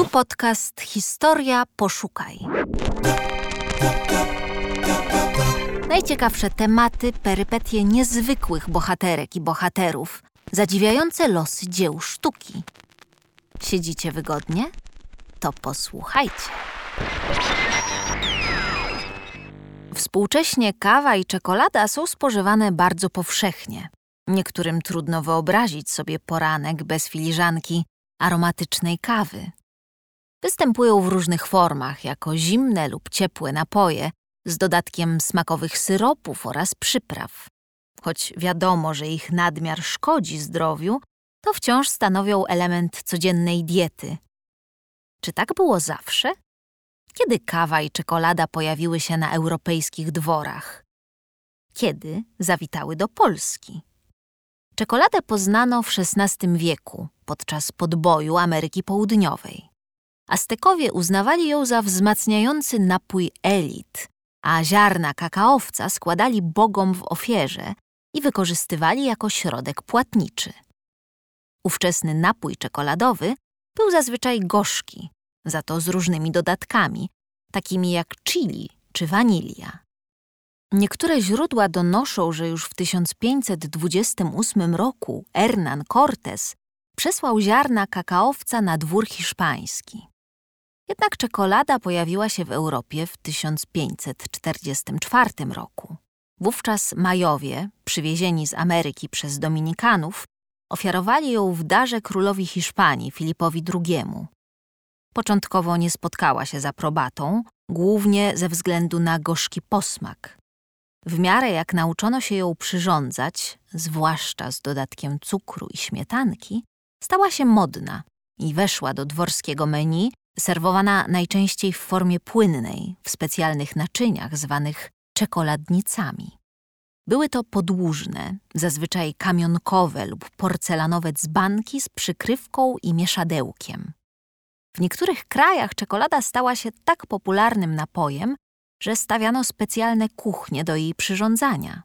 Tu podcast Historia Poszukaj. Najciekawsze tematy, perypetie niezwykłych bohaterek i bohaterów, zadziwiające losy dzieł sztuki. Siedzicie wygodnie? To posłuchajcie. Współcześnie kawa i czekolada są spożywane bardzo powszechnie. Niektórym trudno wyobrazić sobie poranek bez filiżanki aromatycznej kawy. Występują w różnych formach, jako zimne lub ciepłe napoje, z dodatkiem smakowych syropów oraz przypraw. Choć wiadomo, że ich nadmiar szkodzi zdrowiu, to wciąż stanowią element codziennej diety. Czy tak było zawsze? Kiedy kawa i czekolada pojawiły się na europejskich dworach? Kiedy zawitały do Polski? Czekoladę poznano w XVI wieku podczas podboju Ameryki Południowej. Aztekowie uznawali ją za wzmacniający napój elit, a ziarna kakaowca składali bogom w ofierze i wykorzystywali jako środek płatniczy. Ówczesny napój czekoladowy był zazwyczaj gorzki, za to z różnymi dodatkami, takimi jak chili czy wanilia. Niektóre źródła donoszą, że już w 1528 roku Hernán Cortés przesłał ziarna kakaowca na dwór hiszpański. Jednak czekolada pojawiła się w Europie w 1544 roku. Wówczas Majowie, przywiezieni z Ameryki przez Dominikanów, ofiarowali ją w darze królowi Hiszpanii Filipowi II. Początkowo nie spotkała się z aprobatą, głównie ze względu na gorzki posmak. W miarę jak nauczono się ją przyrządzać, zwłaszcza z dodatkiem cukru i śmietanki, stała się modna i weszła do dworskiego menu, serwowana najczęściej w formie płynnej, w specjalnych naczyniach zwanych czekoladnicami. Były to podłużne, zazwyczaj kamionkowe lub porcelanowe dzbanki z przykrywką i mieszadełkiem. W niektórych krajach czekolada stała się tak popularnym napojem, że stawiano specjalne kuchnie do jej przyrządzania.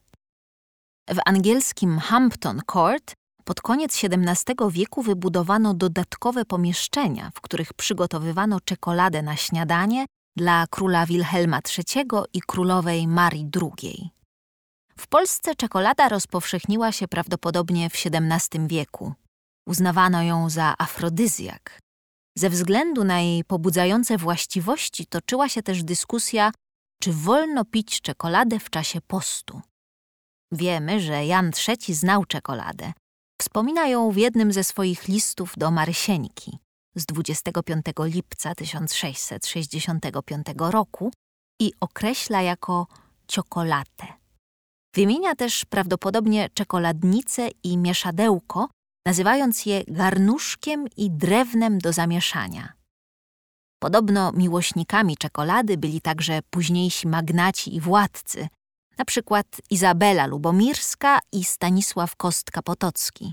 W angielskim Hampton Court pod koniec XVII wieku wybudowano dodatkowe pomieszczenia, w których przygotowywano czekoladę na śniadanie dla króla Wilhelma III i królowej Marii II. W Polsce czekolada rozpowszechniła się prawdopodobnie w XVII wieku. Uznawano ją za afrodyzjak. Ze względu na jej pobudzające właściwości toczyła się też dyskusja, czy wolno pić czekoladę w czasie postu. Wiemy, że Jan III znał czekoladę. Wspomina ją w jednym ze swoich listów do Marysieńki z 25 lipca 1665 roku i określa jako ciokolatę. Wymienia też prawdopodobnie czekoladnicę i mieszadełko, nazywając je garnuszkiem i drewnem do zamieszania. Podobno miłośnikami czekolady byli także późniejsi magnaci i władcy, na przykład Izabela Lubomirska i Stanisław Kostka-Potocki.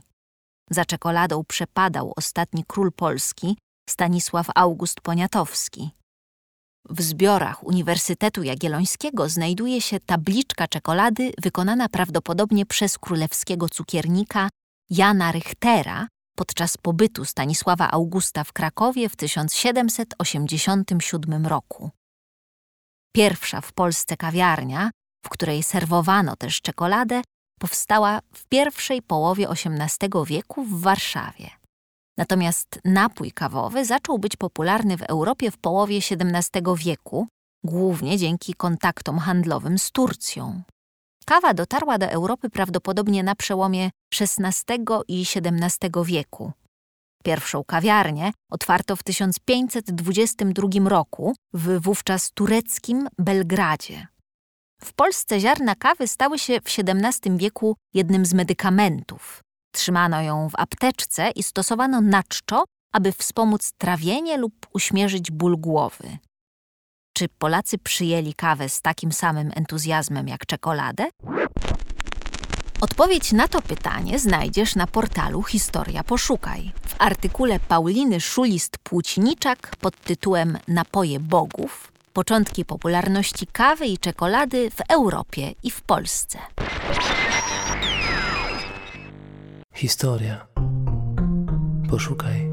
Za czekoladą przepadał ostatni król Polski, Stanisław August Poniatowski. W zbiorach Uniwersytetu Jagiellońskiego znajduje się tabliczka czekolady wykonana prawdopodobnie przez królewskiego cukiernika Jana Richtera podczas pobytu Stanisława Augusta w Krakowie w 1787 roku. Pierwsza w Polsce kawiarnia, w której serwowano też czekoladę, powstała w pierwszej połowie XVIII wieku w Warszawie. Natomiast napój kawowy zaczął być popularny w Europie w połowie XVII wieku, głównie dzięki kontaktom handlowym z Turcją. Kawa dotarła do Europy prawdopodobnie na przełomie XVI i XVII wieku. Pierwszą kawiarnię otwarto w 1522 roku w wówczas tureckim Belgradzie. W Polsce ziarna kawy stały się w XVII wieku jednym z medykamentów. Trzymano ją w apteczce i stosowano na czczo, aby wspomóc trawienie lub uśmierzyć ból głowy. Czy Polacy przyjęli kawę z takim samym entuzjazmem jak czekoladę? Odpowiedź na to pytanie znajdziesz na portalu Historia Poszukaj. W artykule Pauliny Szulist-Płócniczak pod tytułem Napoje Bogów Początki popularności kawy i czekolady w Europie i w Polsce. Historia. Poszukaj.